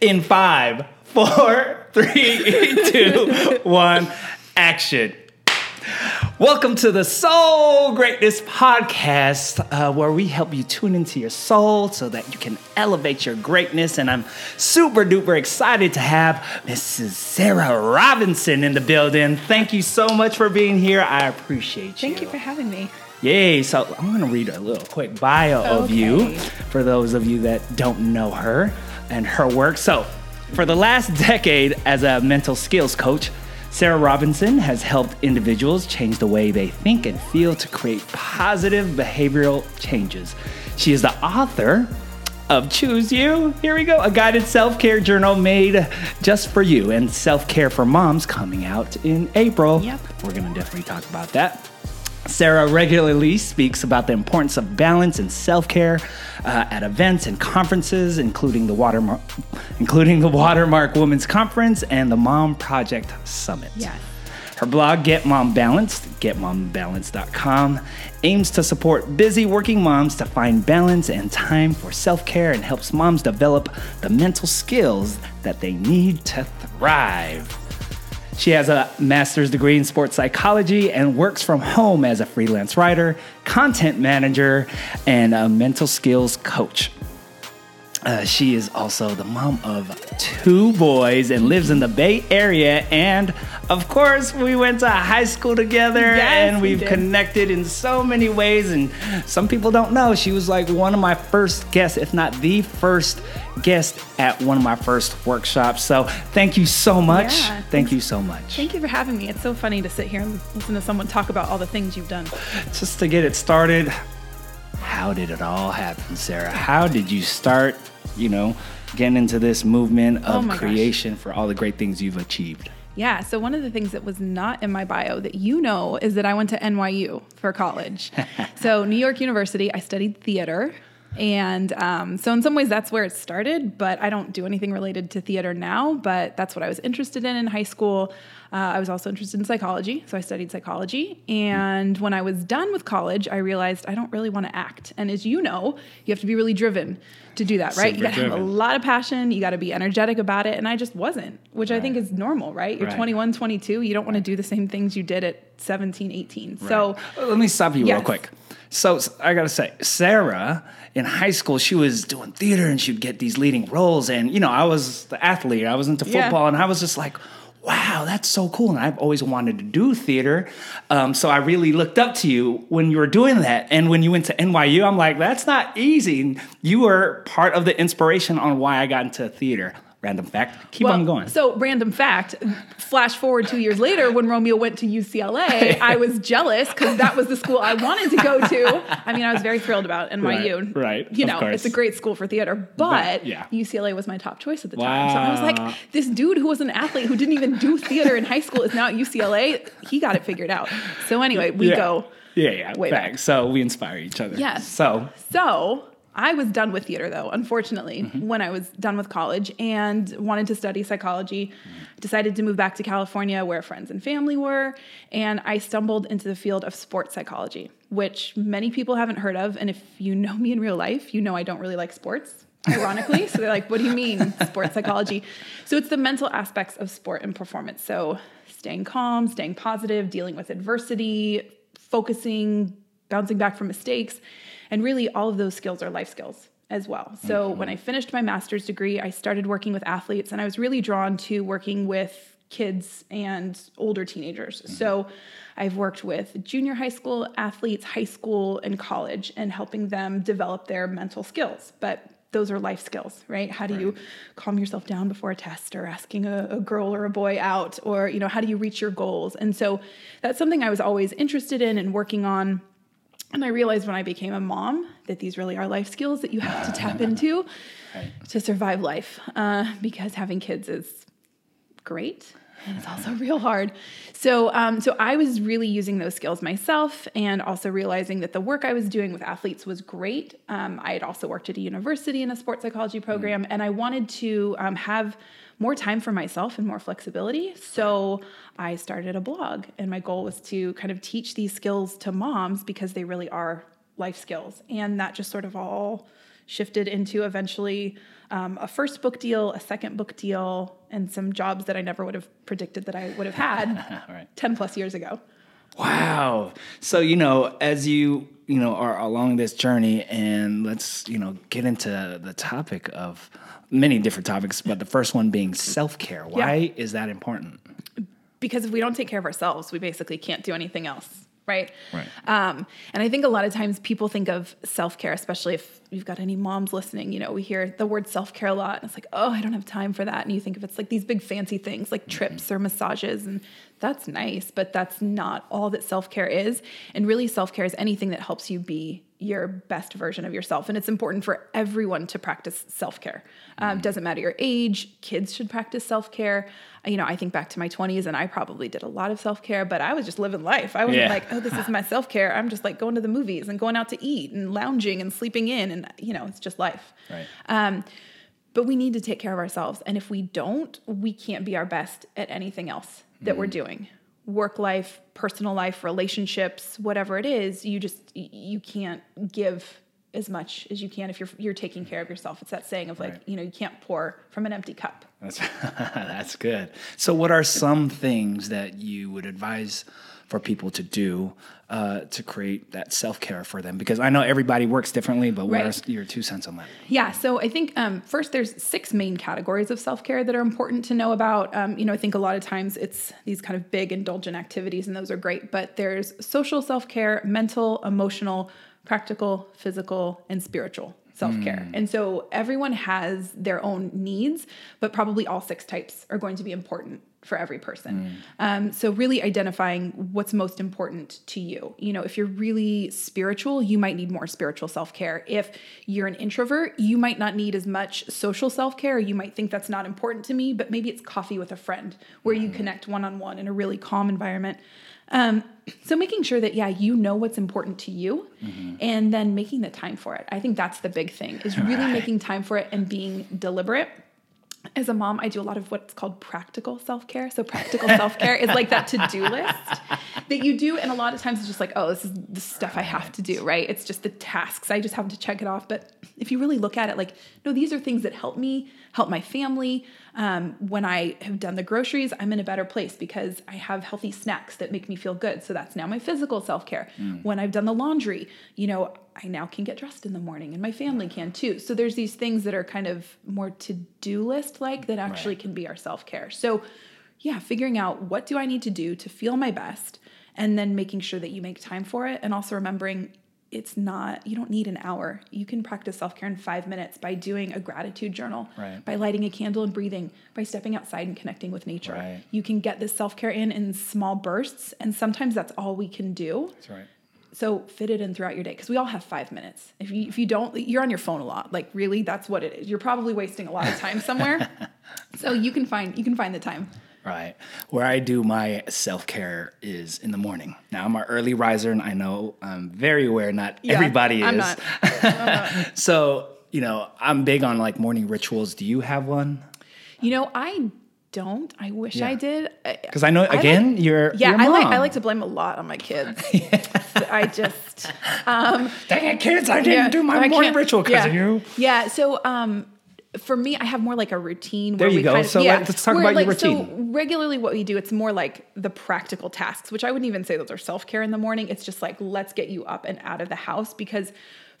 In five, four, three, two, one, action. Welcome to the Soul Greatness Podcast, uh, where we help you tune into your soul so that you can elevate your greatness. And I'm super duper excited to have Mrs. Sarah Robinson in the building. Thank you so much for being here. I appreciate you. Thank you for having me. Yay. So I'm going to read a little quick bio of you for those of you that don't know her and her work. So, for the last decade as a mental skills coach, Sarah Robinson has helped individuals change the way they think and feel to create positive behavioral changes. She is the author of Choose You. Here we go, a guided self care journal made just for you, and Self Care for Moms coming out in April. Yep. We're going to definitely talk about that. Sarah regularly speaks about the importance of balance and self-care uh, at events and conferences, including the Watermark, including the Watermark Women's Conference and the Mom Project Summit. Yes. Her blog, Get Mom Balanced, getmombalance.com, aims to support busy working moms to find balance and time for self care and helps moms develop the mental skills that they need to thrive. She has a master's degree in sports psychology and works from home as a freelance writer, content manager, and a mental skills coach. Uh, she is also the mom of two boys and lives in the Bay Area. And of course, we went to high school together Yes, and we we've did. connected in so many ways. And some people don't know, she was like one of my first guests, if not the first guest at one of my first workshops. So thank you so much. Yeah, thank you so much. Thank you for having me. It's so funny to sit here and listen to someone talk about all the things you've done. Just to get it started, how did it all happen, Sarah? How did you start, you know, getting into this movement Oh of gosh. creation for all the great things you've achieved? Yeah, so one of the things that was not in my bio that you know is that I went to NYU for college. so, New York University, I studied theater. And um, so, in some ways, that's where it started, but I don't do anything related to theater now. But that's what I was interested in in high school. Uh, I was also interested in psychology, so I studied psychology. And when I was done with college, I realized I don't really want to act. And as you know, you have to be really driven to do that, right? you got to have a lot of passion, you got to be energetic about it. And I just wasn't, which I think is normal, right? You're Right. 21, 22, you don't want to do the same things you did at 17, 18. So, Uh, let me stop you real quick. So I gotta say, Sarah in high school, she was doing theater and she'd get these leading roles. And you know, I was the athlete. I was into Yeah. football, and I was just like, "Wow, that's so cool!" And I've always wanted to do theater. Um, so I really looked up to you when you were doing that. And when you went to NYU, I'm like, "That's not easy." And you were part of the inspiration on why I got into theater. Random fact. Keep on going. So, random fact flash forward two years later when Romeo went to UCLA, I was jealous because that was the school I wanted to go to. I mean, I was very thrilled about NYU. Right, right, You know, course. it's a great school for theater, but But, yeah. UCLA was my top choice at the time. So I was like, this dude who was an athlete who didn't even do theater in high school is now at UCLA. He got it figured out. So, anyway, we yeah. go. Yeah, yeah. way Facts. So we inspire each other. Yes. So So I was done with theater though, unfortunately, Mm-hmm. when I was done with college and wanted to study psychology. Decided to move back to California where friends and family were. And I stumbled into the field of sports psychology, which many people haven't heard of. And if you know me in real life, you know I don't really like sports. Ironically, so they're like, "What do you mean sports psychology?" So it's the mental aspects of sport and performance. So staying calm, staying positive, dealing with adversity, focusing, bouncing back from mistakes. And really, all of those skills are life skills as well. So, when I finished my master's degree, I started working with athletes, and I was really drawn to working with kids and older teenagers. Mm-hmm. So, I've worked with junior high school athletes, high school, and college, and helping them develop their mental skills. But those are life skills, right? How do you calm yourself down before a test or asking a, a girl or a boy out? Or, you know, how do you reach your goals? And so that's something I was always interested in and working on. And I realized when I became a mom that these really are life skills that you have to tap into to survive life uh, because having kids is great and it's also real hard. So, um, so I was really using those skills myself, and also realizing that the work I was doing with athletes was great. Um, I had also worked at a university in a sports psychology program, and I wanted to um, have more time for myself and more flexibility. So I started a blog, and my goal was to kind of teach these skills to moms because they really are life skills, and that just sort of all shifted into eventually um, a first book deal, a second book deal, and some jobs that I never would have predicted that I would have had right. 10 plus years ago. Wow. So, you know, as you, you know, are along this journey and let's, you know, get into the topic of many different topics, but the first one being self-care. Why Yeah. is that important? because if we don't take care of ourselves, we basically can't do anything else, right? Right. Um, and I think a lot of times people think of self care, especially if you've got any moms listening. You know, we hear the word self care a lot, and it's like, oh, I don't have time for that. And you think of it's like these big fancy things like trips or massages, and that's nice, but that's not all that self care is. And really, self care is anything that helps you be your best version of yourself. And it's important for everyone to practice self care. Um, doesn't matter your age, kids should practice self care. You know, I think back to my 20s and I probably did a lot of self care, but I was just living life. I wasn't Yeah. like, oh, this is my self care. I'm just like going to the movies and going out to eat and lounging and sleeping in. And, you know, it's just life. Right. Um, but we need to take care of ourselves. And if we don't, we can't be our best at anything else that we're doing. Work life, personal life, relationships, whatever it is, you just you can't give as much as you can if you're you're taking care of yourself. It's that saying of like, Right. you know, you can't pour from an empty cup. That's that's good. So, what are some things that you would advise for people to do uh, to create that self care for them? Because I know everybody works differently, but what Right. are your two cents on that? Yeah, so I think um, first there's six main categories of self care that are important to know about. Um, you know, I think a lot of times it's these kind of big indulgent activities, and those are great. But there's social self care, mental, emotional, practical, physical, and spiritual self care. And so everyone has their own needs, but probably all six types are going to be important for every person. Um, so really identifying what's most important to you. You know, if you're really spiritual, you might need more spiritual self-care. If you're an introvert, you might not need as much social self-care. You might think that's not important to me, but maybe it's coffee with a friend where you connect one-on-one in a really calm environment. Um, so making sure that yeah, you know what's important to you and then making the time for it. I think that's the big thing is really Right. making time for it and being deliberate as a mom, I do a lot of what's called practical self care. So, practical self care is like that to do list that you do. And a lot of times it's just like, oh, this is the stuff I have to do, right? It's just the tasks. I just have to check it off. But if you really look at it, like, no, these are things that help me, help my family. Um, when I have done the groceries, I'm in a better place because I have healthy snacks that make me feel good. So, that's now my physical self care. When I've done the laundry, you know, I now can get dressed in the morning and my family can too. So there's these things that are kind of more to-do list like that actually Right. can be our self-care. So yeah, figuring out what do I need to do to feel my best and then making sure that you make time for it and also remembering it's not you don't need an hour. You can practice self-care in 5 minutes by doing a gratitude journal, Right. by lighting a candle and breathing, by stepping outside and connecting with nature. Right. You can get this self-care in in small bursts and sometimes that's all we can do. That's right. So fit it in throughout your day because we all have five minutes. If you if you don't, you're on your phone a lot. Like really, that's what it is. You're probably wasting a lot of time somewhere. so you can find you can find the time. Right. Where I do my self care is in the morning. Now, I'm an early riser, and I know I'm very aware not Yeah, everybody is. I'm not. so, you know, I'm big on like morning rituals. Do you have one? You know, I don't. I wish I did. Because I know, again, you're. Yeah, you're I like. I like to blame a lot on my kids. I just um Dang it, kids! I didn't yeah, do my I morning ritual because yeah. of you. Yeah. So um for me, I have more like a routine. There where you we go. Kind of, So yeah, let's talk about your like, So regularly, what we do, it's more like the practical tasks, which I wouldn't even say those are self care in the morning. It's just like let's get you up and out of the house because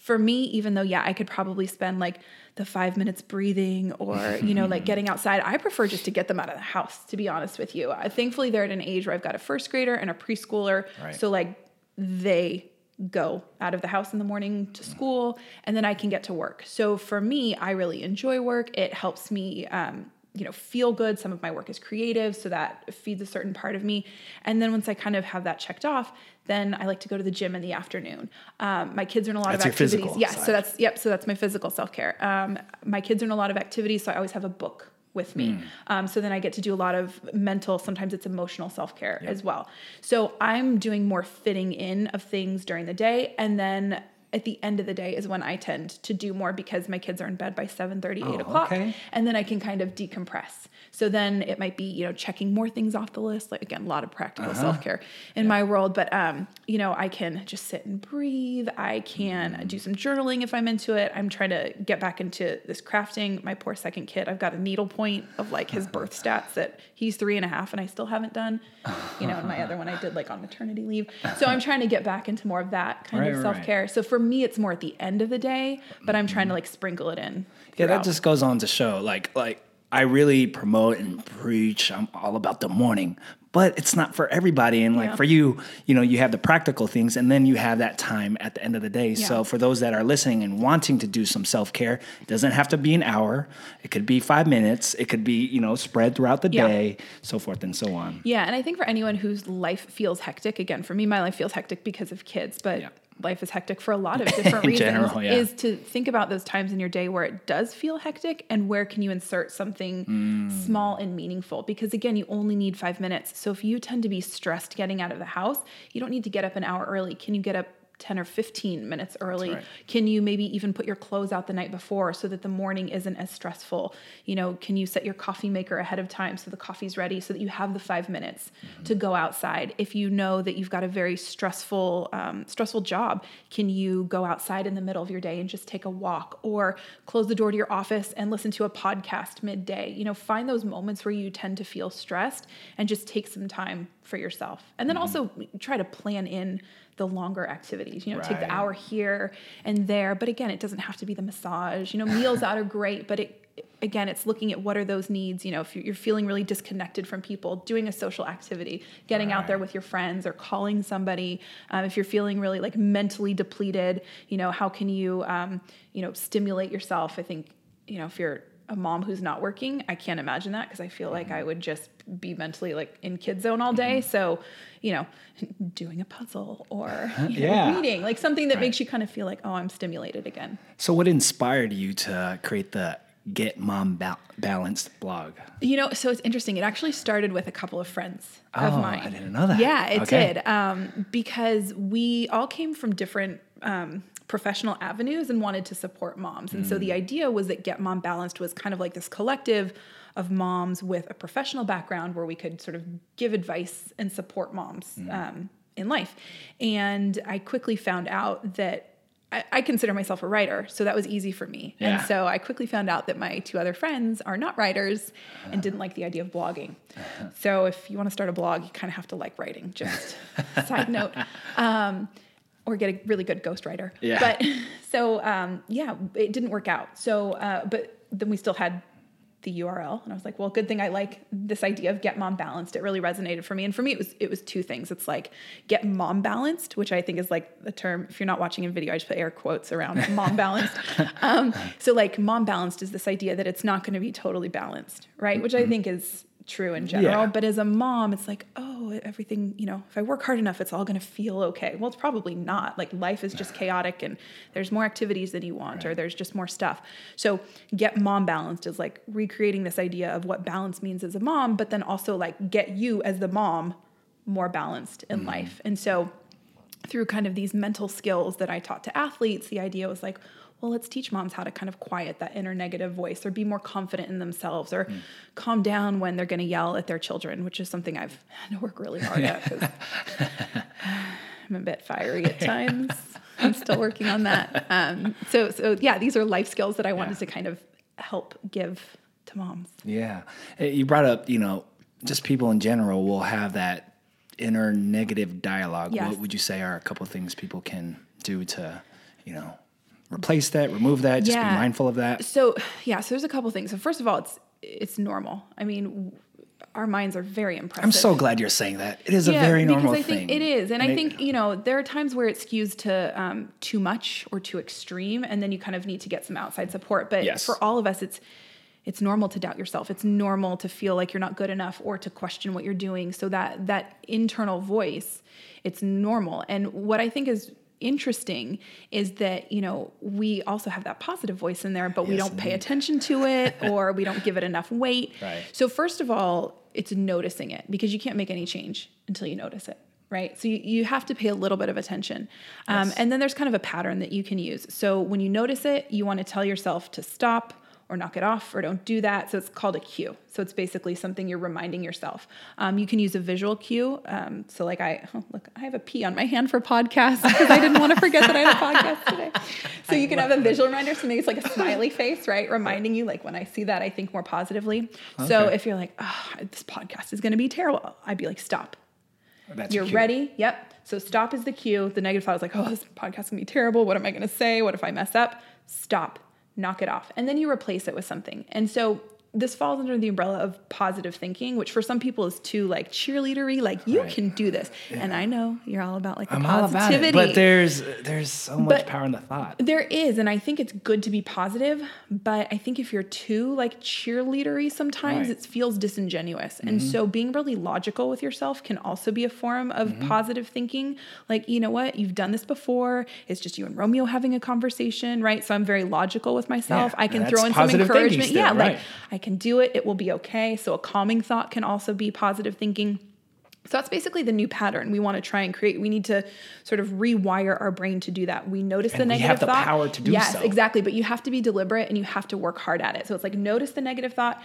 for me, even though yeah, I could probably spend like the five minutes breathing or you know like getting outside. I prefer just to get them out of the house. To be honest with you, I, thankfully they're at an age where I've got a first grader and a preschooler, Right. so like they go out of the house in the morning to school and then I can get to work. So for me, I really enjoy work. It helps me um, you know, feel good. Some of my work is creative, so that feeds a certain part of me. And then once I kind of have that checked off, then I like to go to the gym in the afternoon. Um, my kids are in a lot That's of activities. Yeah, side. so that's yep. So that's my physical self care. Um, my kids are in a lot of activities, so I always have a book with me. Hmm. Um, so then I get to do a lot of mental, sometimes it's emotional self care as well. So I'm doing more fitting in of things during the day. And then at the end of the day is when I tend to do more because my kids are in bed by 7 30, 8 Oh, o'clock. okay. And then I can kind of decompress. So then it might be, you know, checking more things off the list. Like again, a lot of practical Uh-huh. self-care in my world. But um, you know, I can just sit and breathe. I can Mm. do some journaling if I'm into it. I'm trying to get back into this crafting. My poor second kid, I've got a needle point of like his birth stats that he's three and a half and I still haven't done. You know, and my other one I did like on maternity leave. So I'm trying to get back into more of that kind Right, of right, right. self-care. So for me, it's more at the end of the day, but I'm Mm-hmm. trying to like sprinkle it in. Yeah, that just goes on to show like like I really promote and preach. I'm all about the morning, but it's not for everybody. And like Yeah. for you, you know, you have the practical things, and then you have that time at the end of the day. Yeah. So for those that are listening and wanting to do some self care, it doesn't have to be an hour. It could be five minutes. It could be you know spread throughout the Yeah. day, so forth and so on. Yeah, and I think for anyone whose life feels hectic, again, for me, my life feels hectic because of kids, but. Life is hectic for a lot of different reasons. general, yeah. Is to think about those times in your day where it does feel hectic and where can you insert something Mm. small and meaningful? Because again, you only need five minutes. So if you tend to be stressed getting out of the house, you don't need to get up an hour early. Can you get up 10 or 15 minutes early? right. Can you maybe even put your clothes out the night before so that the morning isn't as stressful? You know, can you set your coffee maker ahead of time so the coffee's ready so that you have the five minutes to go outside? If you know that you've got a very stressful, um, stressful job, can you go outside in the middle of your day and just take a walk or close the door to your office and listen to a podcast midday? You know, find those moments where you tend to feel stressed and just take some time for yourself. And then also try to plan in the longer activities, you know, take the hour here and there. But again, it doesn't have to be the massage. You know, meals out are great, but it again, it's looking at what are those needs. You know, if you're feeling really disconnected from people, doing a social activity, getting out there with your friends, or calling somebody. Um, if you're feeling really like mentally depleted, you know, how can you, um, you know, stimulate yourself? I think, you know, if you're a mom who's not working, I can't imagine that because I feel like I would just be mentally like in kid zone all day. So, you know, doing a puzzle or you know, Yeah. reading, like something that Right. makes you kind of feel like, oh, I'm stimulated again. So what inspired you to create the Get Mom Ba- Balanced blog? You know, so it's interesting. It actually started with a couple of friends of Oh, mine. I didn't know that. Yeah, it Okay. did. Um, because we all came from different um, professional avenues and wanted to support moms. And so the Mm. idea was that Get Mom Balanced was kind of like this collective of moms with a professional background where we could sort of give advice and support moms Mm. um, in life. And I quickly found out that. I- I consider myself a writer, so that was easy for me. Yeah. And so I quickly found out that my two other friends are not writers and didn't like the idea of blogging. So if you want to start a blog, you kind of have to like writing. Just side note, um, or get a really good ghostwriter. Yeah. But so um, yeah, it didn't work out. So uh, but then we still had the URL, and I was like, well, good thing I like this idea of get mom balanced. It really resonated for me, and for me, it was it was two things. It's like get mom balanced, which I think is like the term. If you're not watching in video, I just put air quotes around mom balanced. Um, so like mom balanced is this idea that it's not going to be totally balanced, right? Which I think is true in general. Yeah. But as a mom, it's like, oh, everything, you know, if I work hard enough, it's all going to feel okay. Well, it's probably not. Like life is just chaotic and there's more activities than you want or there's just more stuff. So, get mom balanced is like recreating this idea of what balance means as a mom, but then also like get you as the mom more balanced in mm-hmm. life. And so, through kind of these mental skills that I taught to athletes, the idea was like, well, let's teach moms how to kind of quiet that inner negative voice or be more confident in themselves or calm down when they're going to yell at their children, which is something I've had to work really hard at because I'm a bit fiery at times. I'm still working on that. Um, so, so yeah, these are life skills that I wanted Yeah. to kind of help give to moms. Yeah. You brought up, you know, just people in general will have that inner negative dialogue. Yes. What would you say are a couple things people can do to, you know, replace that, remove that, just Yeah. be mindful of that? So yeah, so there's a couple things. So first of all, it's it's normal. I mean, our minds are very impressive. I'm so glad you're saying that. It is a very normal because I thing. think it is, and, And I it- think you know there are times where it skews to um, too much or too extreme, and then you kind of need to get some outside support. But Yes. for all of us, it's it's normal to doubt yourself. It's normal to feel like you're not good enough or to question what you're doing. So that that internal voice, it's normal. And what I think is interesting is that you know we also have that positive voice in there but we don't pay attention to it or we don't give it enough weight Right. so first of all, it's noticing it because you can't make any change until you notice it, right? So you, you have to pay a little bit of attention. Um, And then there's kind of a pattern that you can use. So when you notice it, you want to tell yourself to stop or knock it off or don't do that. So it's called a cue. So it's basically something you're reminding yourself. Um, you can use a visual cue. Um, so like I oh, look, I have a P on my hand for podcast because I didn't want to forget that I had a podcast today. So you can have a visual reminder. So maybe it's like a smiley face, right, reminding you like when I see that, I think more positively. So if you're like, oh, this podcast is going to be terrible, I'd be like, stop. That's You're ready. Yep. So stop is the cue. The negative thought is like, oh, this podcast is gonna be terrible. What am I gonna say? What if I mess up? Stop. Knock it off. And then you replace it with something. And so this falls under the umbrella of positive thinking, which for some people is too like cheerleadery, like you Right. can do this. And I know you're all about like the I'm all about positivity. it, but there's there's so much But- power in the thought. There is, and I think it's good to be positive, but I think if you're too like cheerleadery sometimes Right. it feels disingenuous. And mm-hmm. so being really logical with yourself can also be a form of mm-hmm. positive thinking. Like, you know what, you've done this before. It's just you and Romeo having a conversation, right? So I'm very logical with myself. Yeah, I can throw in some encouragement. still, yeah, right. like I can do it. It will be okay. So a calming thought can also be positive thinking. So that's basically the new pattern we want to try and create. We need to sort of rewire our brain to do that. We notice the And we negative have the thought. power to do yes, so. exactly. But you have to be deliberate and you have to work hard at it. So it's like notice the negative thought,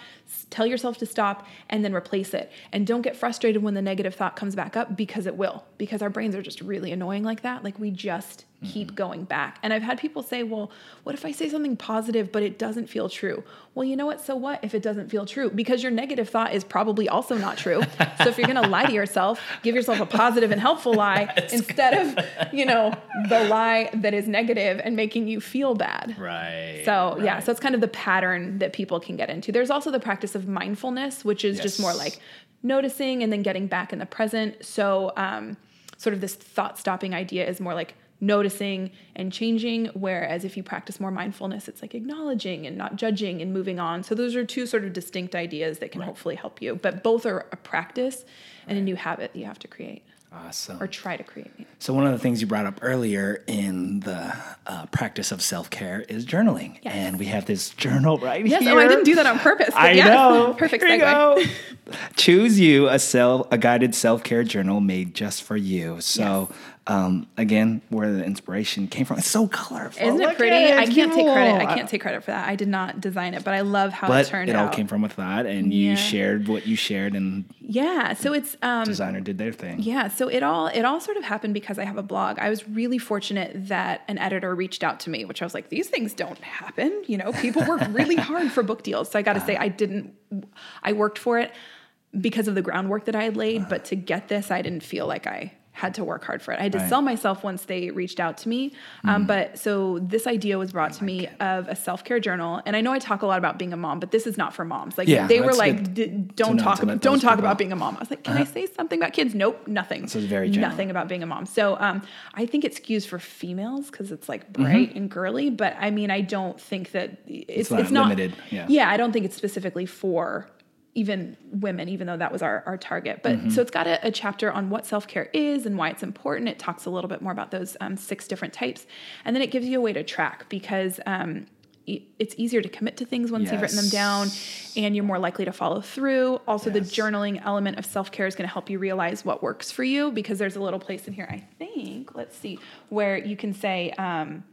tell yourself to stop, and then replace it. And don't get frustrated when the negative thought comes back up because it will. Because our brains are just really annoying like that. Like we just Mm-hmm. keep going back. And I've had people say, well, what if I say something positive, but it doesn't feel true? Well, you know what? So what if it doesn't feel true? Because your negative thought is probably also not true. so if you're going to lie to yourself, give yourself a positive and helpful lie instead of, you know, the lie that is negative and making you feel bad. Right. So yeah, so it's kind of the pattern that people can get into. There's also the practice of mindfulness, which is just more like noticing and then getting back in the present. So um, sort of this thought stopping idea is more like noticing and changing whereas if you practice more mindfulness it's like acknowledging and not judging and moving on so those are two sort of distinct ideas that can hopefully help you but both are a practice and a new habit that you have to create awesome. or try to create So one of the things you brought up earlier in the uh, practice of self care is journaling, Yes. and we have this journal right yes here. oh i didn't do that on purpose I yes. know. perfect Here you segue go. Choose you a self a guided self care journal made just for you. So um, again, where the inspiration came from. It's so colorful. Isn't Look it pretty? it. I can't take credit. I can't take credit for that. I did not design it, but I love how But it turned out. it all out. came from a thought, and you Yeah. shared what you shared, and yeah, so it's um designer did their thing. yeah, so it all it all sort of happened because I have a blog. I was really fortunate that an editor reached out to me, which I was like, these things don't happen. You know, people work really hard for book deals. So I got to say, I didn't. I worked for it because of the groundwork that I had laid, but to get this, I didn't feel like I had to work hard for it. I had to Right. sell myself once they reached out to me. Um, but so this idea was brought to me of a self care journal, and I know I talk a lot about being a mom, but this is not for moms. Like Yeah, they were like, D- don't talk about don't talk about being a mom. I was like, can I say something about kids? Nope, nothing. So it's very general. nothing about being a mom. So um, I think it skews for females because it's like Mm-hmm. bright and girly. But I mean, I don't think that it's not it's not limited, yeah. yeah, I don't think it's specifically for even women, even though that was our, our target. But Mm-hmm. so it's got a, a chapter on what self care is and why it's important. It talks a little bit more about those um, six different types. And then it gives you a way to track because um, e- it's easier to commit to things once you've written them down and you're more likely to follow through. Also, the journaling element of self care is going to help you realize what works for you because there's a little place in here, I think, let's see, where you can say, um,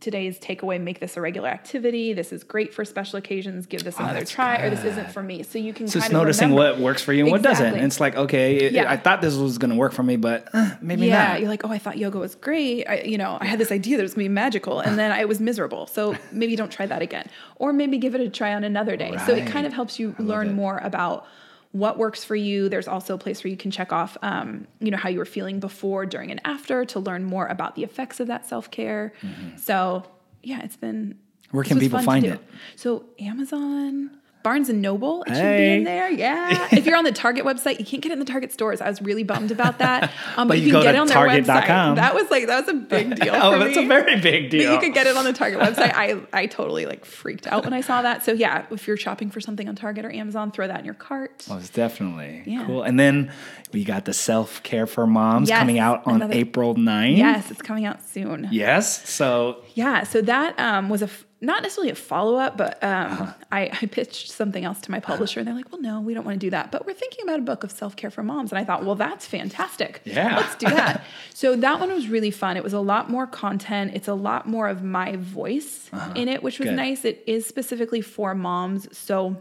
today's takeaway make this a regular activity. This is great for special occasions. Give this another Oh, try or this isn't for me. So you can So it's kind of noticing remember. what works for you and what doesn't. And it's like, okay, it- Yeah. I thought this was going to work for me, but eh, maybe yeah not. you're like oh i thought yoga was great. I, you know i had this idea that it was going to be magical and then i was miserable. So maybe don't try that again. Or maybe give it a try on another day. So it kind of helps you love learn more about what works for you there's also a place where you can check off um, you know how you were feeling before during and after to learn more about the effects of that self-care so yeah it's been Mm-hmm. Where can people find it? So Amazon, Barnes and Noble, it should be in there. Yeah. if you're on the Target website, you can't get it in the Target stores. I was really bummed about that. Um, But you, you can get it on their Target.com. website. That was like that was a big deal. oh, that's me. a very big But deal. you could get it on the Target website. I I totally like freaked out when I saw that. So yeah, if you're shopping for something on Target or Amazon, throw that in your cart. Most definitely. Yeah. Cool. And then we got the self care for moms Yes, coming out on another- April 9th. Yes, it's coming out soon. Yes. So Yeah, so that um, was a f- not necessarily a follow up, but um, Uh-huh. I, I pitched something else to my publisher, and they're like, "Well, no, we don't want to do that, but we're thinking about a book of self care for moms." And I thought, "Well, that's fantastic. Yeah. let's do that." so that one was really fun. It was a lot more content. It's a lot more of my voice in it, which was Uh-huh. Good. nice. It is specifically for moms, so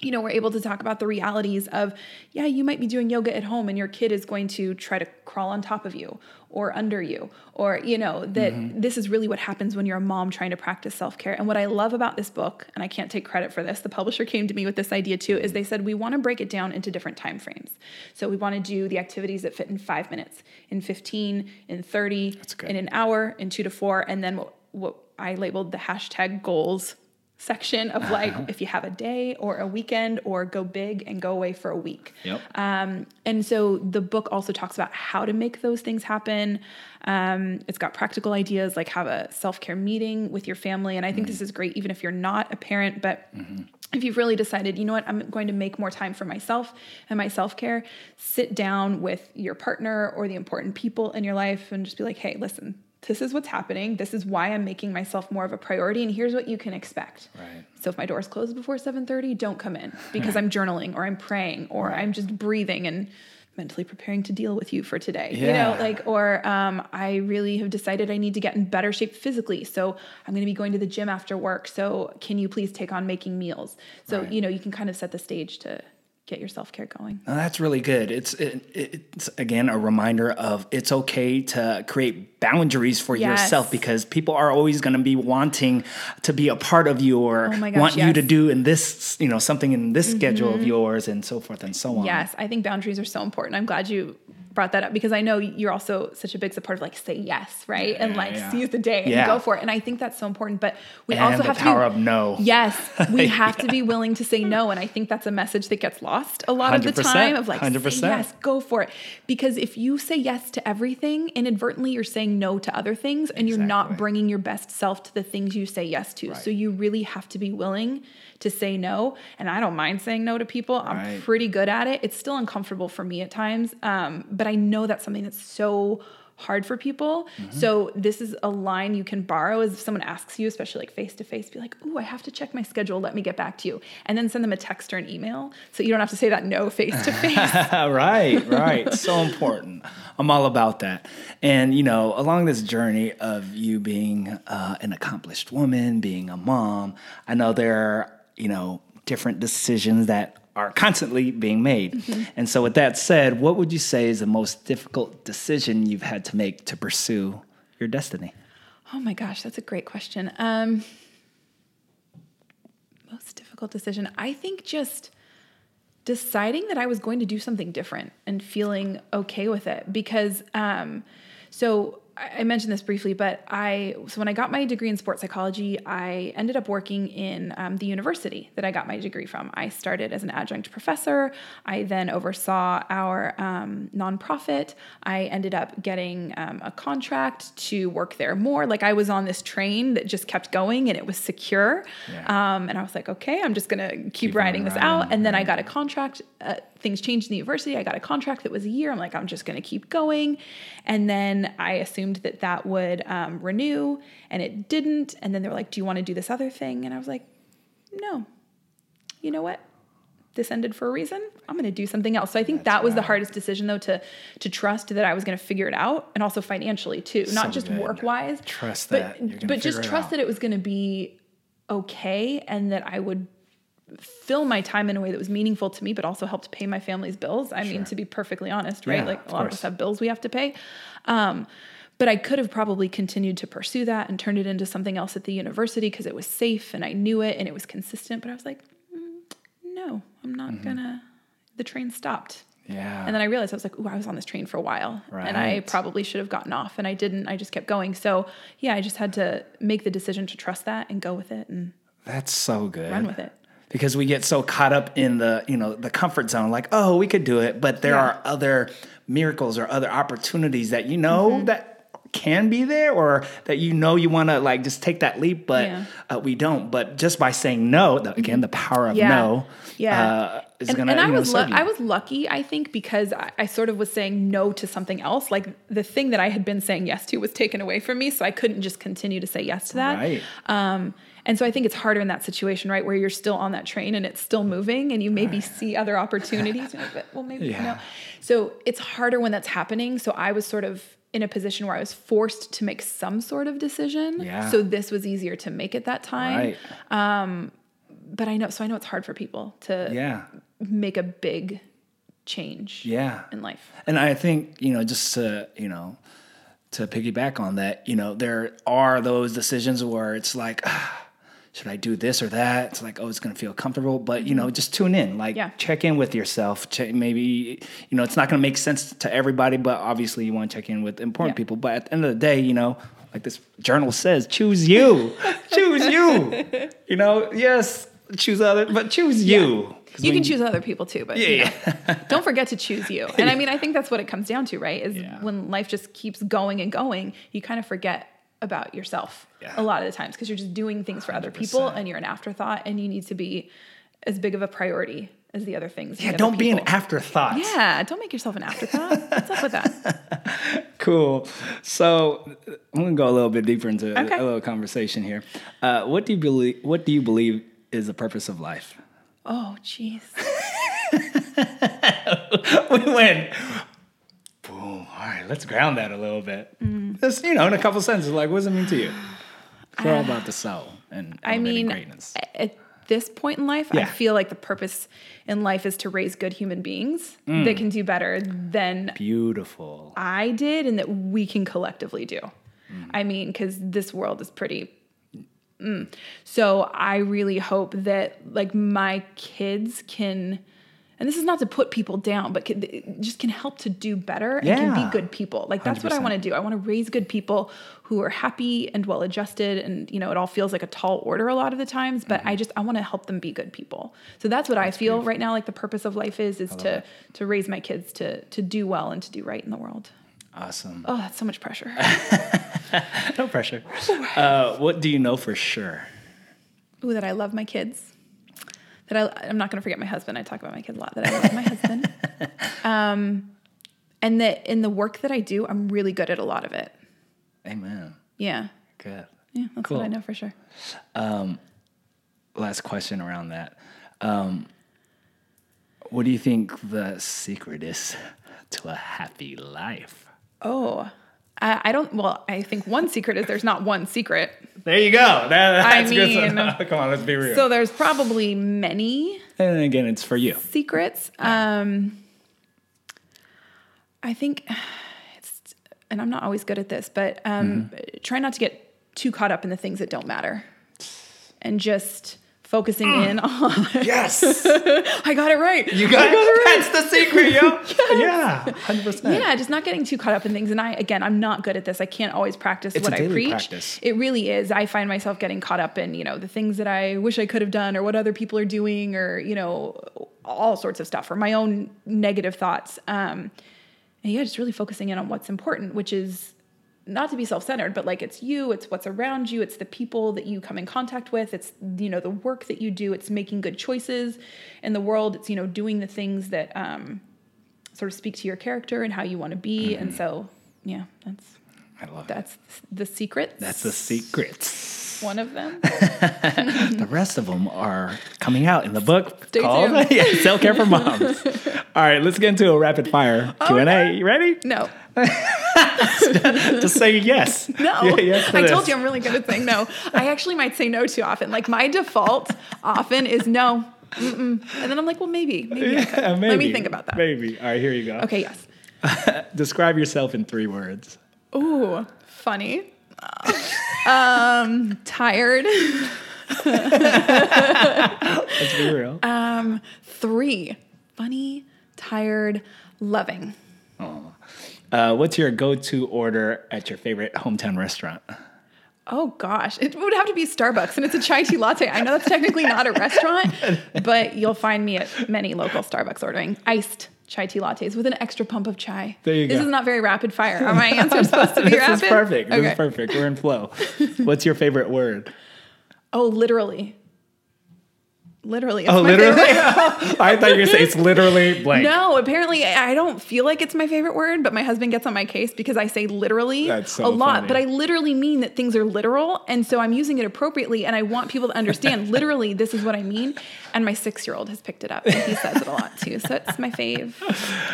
you know, we're able to talk about the realities of, yeah, you might be doing yoga at home and your kid is going to try to crawl on top of you or under you, or, you know, that Mm-hmm. this is really what happens when you're a mom trying to practice self care. And what I love about this book, and I can't take credit for this, the publisher came to me with this idea too, is they said, we want to break it down into different time frames. So we want to do the activities that fit in five minutes, in 15, in 30, in an hour, in two to four, and then what, what I labeled the hashtag goals section of like if you have a day or a weekend or go big and go away for a week. Yep. Um, and so the book also talks about how to make those things happen. Um, it's got practical ideas like have a self care meeting with your family. And I think this is great, even if you're not a parent, but if you've really decided, you know what, I'm going to make more time for myself and my self care, sit down with your partner or the important people in your life and just be like, hey, listen, this is what's happening. This is why I'm making myself more of a priority. And here's what you can expect. Right. So if my door's closed before 7:30, don't come in because I'm journaling or I'm praying or I'm just breathing and mentally preparing to deal with you for today. You know, like or um, I really have decided I need to get in better shape physically. So I'm going to be going to the gym after work. So can you please take on making meals? So Right. you know, you can kind of set the stage to get your self-care going. Now, that's really good. It's it, it's again a reminder of it's okay to create boundaries for Yes. yourself because people are always going to be wanting to be a part of you or Oh gosh, want you to. Mm-hmm. do in this you know something in this schedule of yours and so forth and so on. Yes, I think boundaries are so important. I'm glad you brought that up because I know you're also such a big supporter of like say yes, right? and like yeah. seize the day and Yeah. go for it. And I think that's so important. But we And also have power to of no. Yes, we have to be willing to say no. And I think that's a message that gets lost a lot of the time of like 100%. say yes, go for it. Because if you say yes to everything, inadvertently you're saying no to other things and you're not bringing your best self to the things you say yes to. So you really have to be willing to say no. And I don't mind saying no to people. I'm pretty good at it. It's still uncomfortable for me at times, um, but I know that's something that's so hard for people. Mm-hmm. So this is a line you can borrow as if someone asks you, especially like face to face, be like, "Ooh, I have to check my schedule. Let me get back to you," and then send them a text or an email, so you don't have to say that no face to face. right, right. so important. I'm all about that. And, you know, along this journey of you being uh, an accomplished woman, being a mom, I know there are, you know, different decisions that are constantly being made. And so, with that said, what would you say is the most difficult decision you've had to make to pursue your destiny? Oh my gosh, that's a great question. Um, most difficult decision. I think just deciding that I was going to do something different and feeling okay with it because um, so I mentioned this briefly, but I so when I got my degree in sports psychology, I ended up working in um, the university that I got my degree from. I started as an adjunct professor. I then oversaw our um, nonprofit. I ended up getting um, a contract to work there more. Like I was on this train that just kept going and it was secure. Yeah. Um, and I was like, okay, I'm just gonna keep, Keep riding this riding, out. And then I got a contract. Uh, things changed in the university. I got a contract that was a year. I'm like, I'm just gonna keep going. And then I assumed that that would um, renew, and it didn't. And then they were like, Do you want to do this other thing? And I was like, No. You know what? This ended for a reason. I'm going to do something else. So I think that was the hardest decision, though, to to trust that I was going to figure it out, and also financially too, not So just work wise. Trust but, that. You're But just trust that it was going to be okay, and that I would fill my time in a way that was meaningful to me, but also helped pay my family's bills. I mean, to be perfectly honest, right? Yeah, like a of lot of course. us have bills we have to pay. Um, but I could have probably continued to pursue that and turned it into something else at the university because it was safe and I knew it and it was consistent. But I was like, mm, no, I'm not Mm-hmm. gonna. The train stopped. Yeah. And then I realized I was like, ooh, I was on this train for a while. And I probably should have gotten off and I didn't. I just kept going. So yeah, I just had to make the decision to trust that and go with it and That's so good. run with it. Because we get so caught up in the you know the comfort zone like oh we could do it but there Yeah. are other miracles or other opportunities that you know Mm-hmm. that can be there or that you know you want to like just take that leap but Yeah. uh, we don't but just by saying no the, again the power of Yeah. no Yeah. uh, is and, gonna and I know, was lu- I was lucky, I think, because I, I sort of was saying no to something else. Like the thing that I had been saying yes to was taken away from me, so I couldn't just continue to say yes to that. Right. Um, and so I think it's harder in that situation, right, where you're still on that train and it's still moving, and you maybe see other opportunities. But, well, maybe Yeah. no. So it's harder when that's happening. So I was sort of in a position where I was forced to make some sort of decision. Yeah. So this was easier to make at that time. right Um, But I know, so I know it's hard for people to yeah make a big change yeah in life. And I think, you know, just to, you know, to piggyback on that, you know, there are those decisions where it's like, ah, should I do this or that? It's like, oh, it's going to feel comfortable. But, you know, just tune in, like Mm-hmm. Yeah. check in with yourself. Check, maybe, you know, it's not going to make sense to everybody, but obviously you want to check in with important Yeah. people. But at the end of the day, you know, like this journal says, choose you, choose you. You know, yes, choose other, but choose you. 'Cause You when- can choose other people too, but you Yeah, know, yeah. don't forget to choose you. And I mean, I think that's what it comes down to, right? Is Yeah. when life just keeps going and going, you kind of forget about yourself Yeah. a lot of the times because you're just doing things for other people and you're an afterthought and you need to be as big of a priority as the other things. yeah, don't be an afterthought. Yeah, don't make yourself an afterthought. What's up with that? Cool. So I'm gonna go a little bit deeper into Okay. a little conversation here. Uh, what do you believe? What do you believe is the purpose of life? Oh, jeez. we went. Boom. All right, let's ground that a little bit. Mm. Just you know, in a couple sentences, like, what does it mean to you? It's all about the soul and I mean, greatness. at this point in life, I feel like the purpose in life is to raise good human beings Mm. that can do better than Beautiful. I did and that we can collectively do. Mm. I mean, because this world is pretty. mm. So I really hope that like my kids can, and this is not to put people down, but can, just can help to do better and can be good people. Like that's what I want to do. I want to raise good people who are happy and well adjusted, and you know it all feels like a tall order a lot of the times. But Mm-hmm. I just I want to help them be good people. So that's what I feel right now. Like the purpose of life is is to to raise my kids to to do well and to do right in the world. Awesome. Oh, that's so much pressure. No pressure. Uh, what do you know for sure? Ooh, that I love my kids. That I, I'm not going to forget my husband. I talk about my kids a lot. That I love my husband. Um, and that in the work that I do, I'm really good at a lot of it. Amen. Yeah. Good. Yeah, that's Cool. what I know for sure. last question around that. Um, what do you think the secret is to a happy life? Oh, I, I don't. Well, I think one secret is there's not one secret. There you go. That, I that's good. mean- Come on, let's be real. So there's probably many and again, it's for you. secrets. Um, I think it's, and I'm not always good at this, but um, try not to get too caught up in the things that don't matter, and just focusing in on. Yes, I got it right. you got, I got it right. That's the secret, yo. Yeah, hundred percent. Yeah, just not getting too caught up in things. And I, again, I'm not good at this. I can't always practice It's what a I daily preach. practice. It really is. I find myself getting caught up in, you know, the things that I wish I could have done or what other people are doing or, you know, all sorts of stuff or my own negative thoughts. Um, and yeah, just really focusing in on what's important, which is not to be self-centered, but like it's you, it's what's around you, it's the people that you come in contact with, it's you know the work that you do, it's making good choices in the world, it's you know doing the things that um, sort of speak to your character and how you want to be, and so yeah, that's I love it. that's the secret. That's the secrets. one of them. The rest of them are coming out in the book Stay called yeah, Self Care for Moms. All right, let's get into a rapid fire Q and A. You ready? No, Just say yes. no. Yeah, yes to I told this. you I'm really good at saying no. I actually might say no too often. Like my default often is no. Mm-mm. And then I'm like, well, maybe, maybe. Yeah, Let me think about that. Maybe. All right, here you go. Okay, yes. Describe yourself in three words. Ooh, funny. um, tired. Let's be real. Um, three. Funny, tired, loving. Uh, what's your go-to order at your favorite hometown restaurant? Oh gosh, it would have to be Starbucks, and it's a chai tea latte. I know that's technically not a restaurant, but you'll find me at many local Starbucks ordering iced chai tea lattes with an extra pump of chai. There you go. this go. is not very rapid fire. Are my answers supposed to be this rapid? is perfect. This is perfect. We're in flow. What's your favorite word? Oh, literally. Literally. Oh, literally? I thought you were going to say it's literally blank. No, apparently I don't feel like it's my favorite word, but my husband gets on my case because I say literally so a lot, funny. but I literally mean that things are literal. And so I'm using it appropriately and I want people to understand literally this is what I mean. And my six year old has picked it up and he says it a lot too. So it's my fave.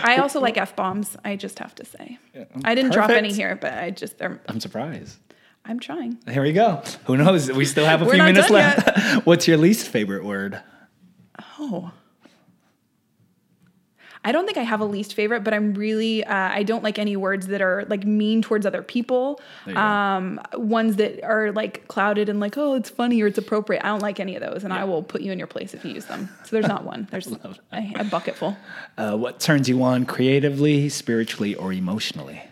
I also like F bombs, I just have to say. I didn't drop any here, but I just, I'm, I'm surprised. I'm trying. Here we go. Who knows? We still have a few minutes left. What's your least favorite word? Oh. I don't think I have a least favorite, but I'm really uh, I don't like any words that are like mean towards other people. There you go. Um, ones that are like clouded and like oh it's funny or it's appropriate. I don't like any of those, and I will put you in your place if you use them. So there's not one. There's a, a bucket full. Uh, what turns you on creatively, spiritually, or emotionally?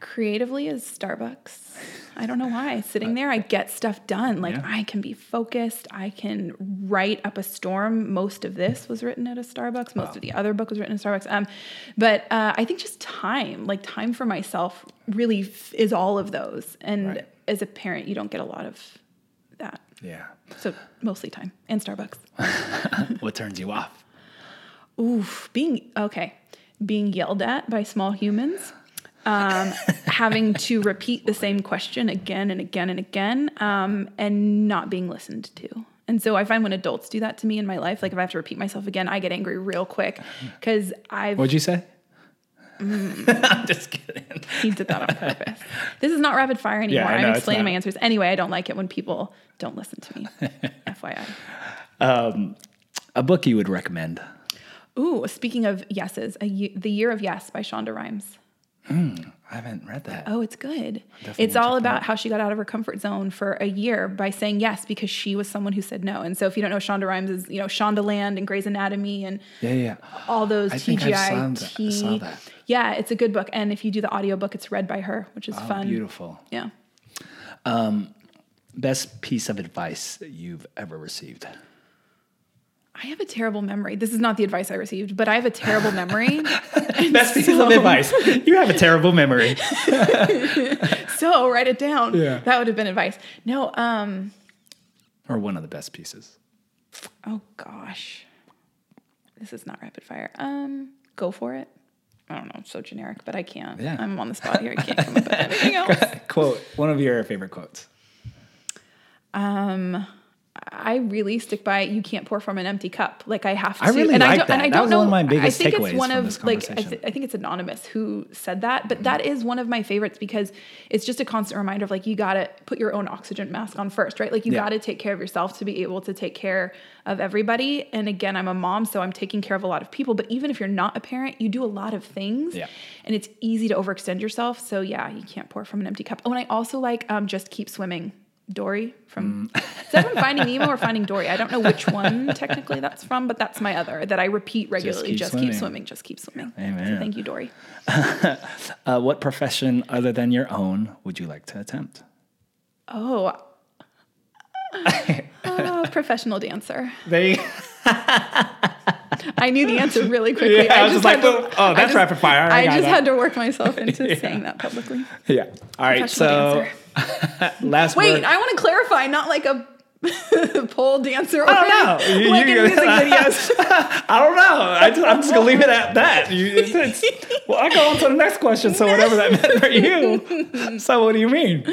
Creatively is Starbucks. I don't know why. Sitting there, I get stuff done. Like Yeah. I can be focused. I can write up a storm. Most of this was written at a Starbucks. Most of the other book was written at Starbucks. Um, but uh, I think just time, like time for myself, really f- is all of those. And Right. as a parent, you don't get a lot of that. Yeah. So mostly time and Starbucks. What turns you off? Oof, being okay, being yelled at by small humans, um, having to repeat the same question again and again and again, um, and not being listened to. And so I find when adults do that to me in my life, like if I have to repeat myself again, I get angry real quick because I've What'd you say? Mm. I'm just kidding. he did that on purpose. This is not rapid fire anymore. I know, I'm explaining my answers anyway. I don't like it when people don't listen to me. FYI. A book you would recommend? Ooh, speaking of yeses, a The Year of Yes by Shonda Rhimes. I haven't read that. Oh, it's good. It's all about how she got out of her comfort zone for a year by saying yes because she was someone who said no. And so if you don't know Shonda Rhimes is, you know, Shondaland and Grey's Anatomy and Yeah, yeah. all those I think I saw TGIT. saw that. Yeah, it's a good book. And if you do the audiobook, it's read by her, which is Oh, fun. beautiful. Yeah. Um, best piece of advice you've ever received? I have a terrible memory. This is not the advice I received, but I have a terrible memory. Best piece of advice. You have a terrible memory. so write it down. Yeah. That would have been advice. No, um, Or one of the best pieces. Oh gosh. This is not rapid fire. Um, go for it. I don't know, it's so generic, but I can't. Yeah. I'm on the spot here. I can't come up with anything else. Quote, one of your favorite quotes. Um I really stick by you can't pour from an empty cup. Like I have to. I really and I don't, and. I That don't know. one of my biggest I think it's one of like I, th- I think it's anonymous who said that, but that is one of my favorites because it's just a constant reminder of like you got to put your own oxygen mask on first, right? Like you Yeah. got to take care of yourself to be able to take care of everybody. And again, I'm a mom, so I'm taking care of a lot of people. But even if you're not a parent, you do a lot of things, Yeah. and it's easy to overextend yourself. So yeah, you can't pour from an empty cup. Oh, and I also like um, just keep swimming. Dory from Mm. is that from Finding Nemo or Finding Dory? I don't know which one technically that's from, but that's my other that I repeat regularly. keep Just swimming. keep swimming. Just keep swimming. Amen. So thank you, Dory. Uh, what profession other than your own would you like to attempt? Oh, uh, professional dancer. They, I knew the answer really quickly. Yeah, I was just like, to- "Oh, oh, that's just- rapid fire. I I, just that." had to work myself into saying that publicly. yeah. All right. So, last Wait, word. I want to clarify, not like a pole dancer. I don't know. You- like you- in music videos. I don't know. I just, I'm just gonna leave it at that. You, it's, it's- well, I go on to the next question. So whatever that meant for you. So what do you mean?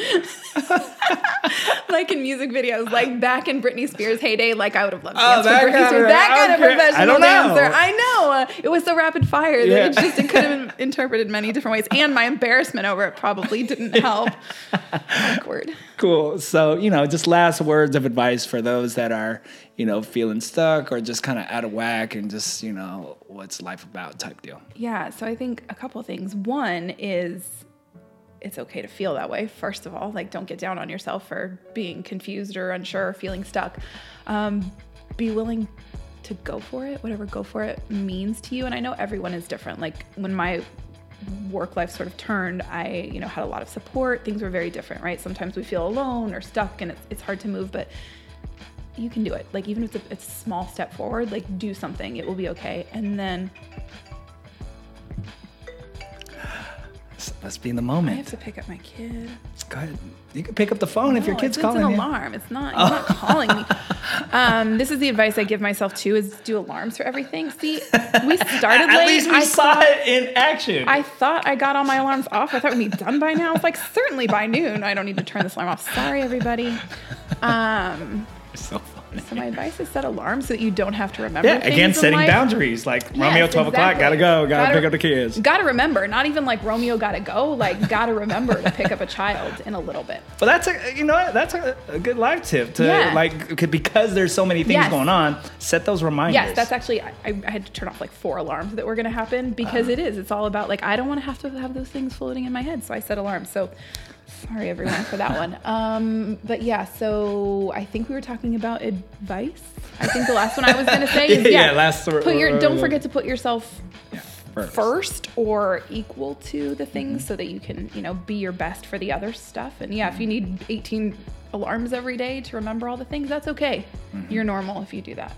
like in music videos, like back in Britney Spears' heyday, like I would have loved to Oh, dance that kind of- That kind of professional I don't know. dancer. I know. Uh, it was so rapid fire that Yeah. it just it could have been interpreted many different ways. And my embarrassment over it probably didn't help. Awkward. Cool. So you know, just last words of advice for those that are you know feeling stuck or just kind of out of whack and just you know what's life about type deal. Yeah, so I think a couple things. One is it's okay to feel that way, first of all. Like, don't get down on yourself for being confused or unsure or feeling stuck. Um, be willing to go for it, whatever go for it means to you. And I know everyone is different. Like, when my work life sort of turned, I, you know, had a lot of support. Things were very different, right? Sometimes we feel alone or stuck and it's, it's hard to move, but you can do it. Like even if it's a, it's a small step forward, like do something. It will be okay. And then Let's be in the moment. I have to pick up my kid. Go ahead. You can pick up the phone if your No, kid's it's, calling It's an you. alarm. It's not. You're not calling me. Um, this is the advice I give myself too: is do alarms for everything. See, we started At late. least we I saw thought, it in action. I thought I got all my alarms off. I thought we'd be done by now. It's like certainly by noon. I don't need to turn this alarm off. Sorry, everybody. Um, so. So my advice is set alarms so that you don't have to remember. Yeah, again, setting boundaries. Like Romeo, Yes, 12 o'clock, gotta go, gotta, pick up the kids. Gotta remember, not even like Romeo gotta go, like gotta remember to pick up a child in a little bit. Well, that's a, you know, that's a, a good life tip to Yeah. like, because there's so many things Yes. going on, set those reminders. Yes, that's actually I, I had to turn off like four alarms that were gonna happen because Uh-huh. it is. It's all about like I don't want to have to have those things floating in my head, so I set alarms. So sorry everyone for that one. Um, but yeah, so I think we were talking about advice. I think the last one I was gonna say is Yeah, yeah, last- put your don't forget to put yourself first. first or equal to the things Mm-hmm. so that you can you know be your best for the other stuff and yeah if you need 18 alarms every day to remember all the things that's okay Mm-hmm. you're normal if you do that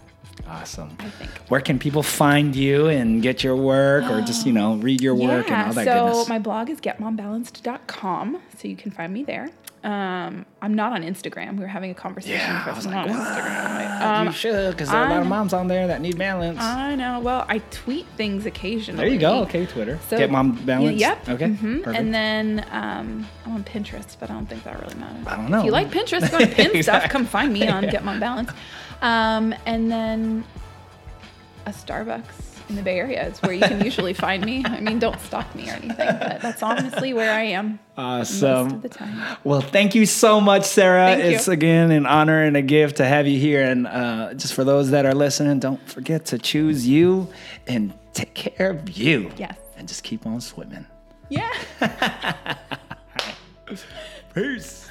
Awesome. i think Where can people find you and get your work or just, you know, read your work and all that so goodness? my blog is getmombalanced.com so you can find me there um, i'm not on instagram we were having a conversation yeah, I was I'm like, not on instagram Um, you should, because there are a lot of moms on there that need balance. i know well i tweet things occasionally there you go. Okay, Twitter. So- Get mom balance. Yeah, yep. Okay. mhm. Perfect. And then um, I'm on Pinterest, but I don't think that really matters. I don't know. If you like Pinterest, go to pin stuff. Come find me on Get Mom Balance. Um, and then a Starbucks in the Bay Area is where you can usually find me. I mean, don't stalk me or anything, but that's honestly where I am most awesome. of the time. Well, thank you so much, Sarah. Thank you. it's again an honor and a gift to have you here. And uh, just for those that are listening, don't forget to choose you and take care of you. Yes. And just keep on swimming. Yeah. Peace.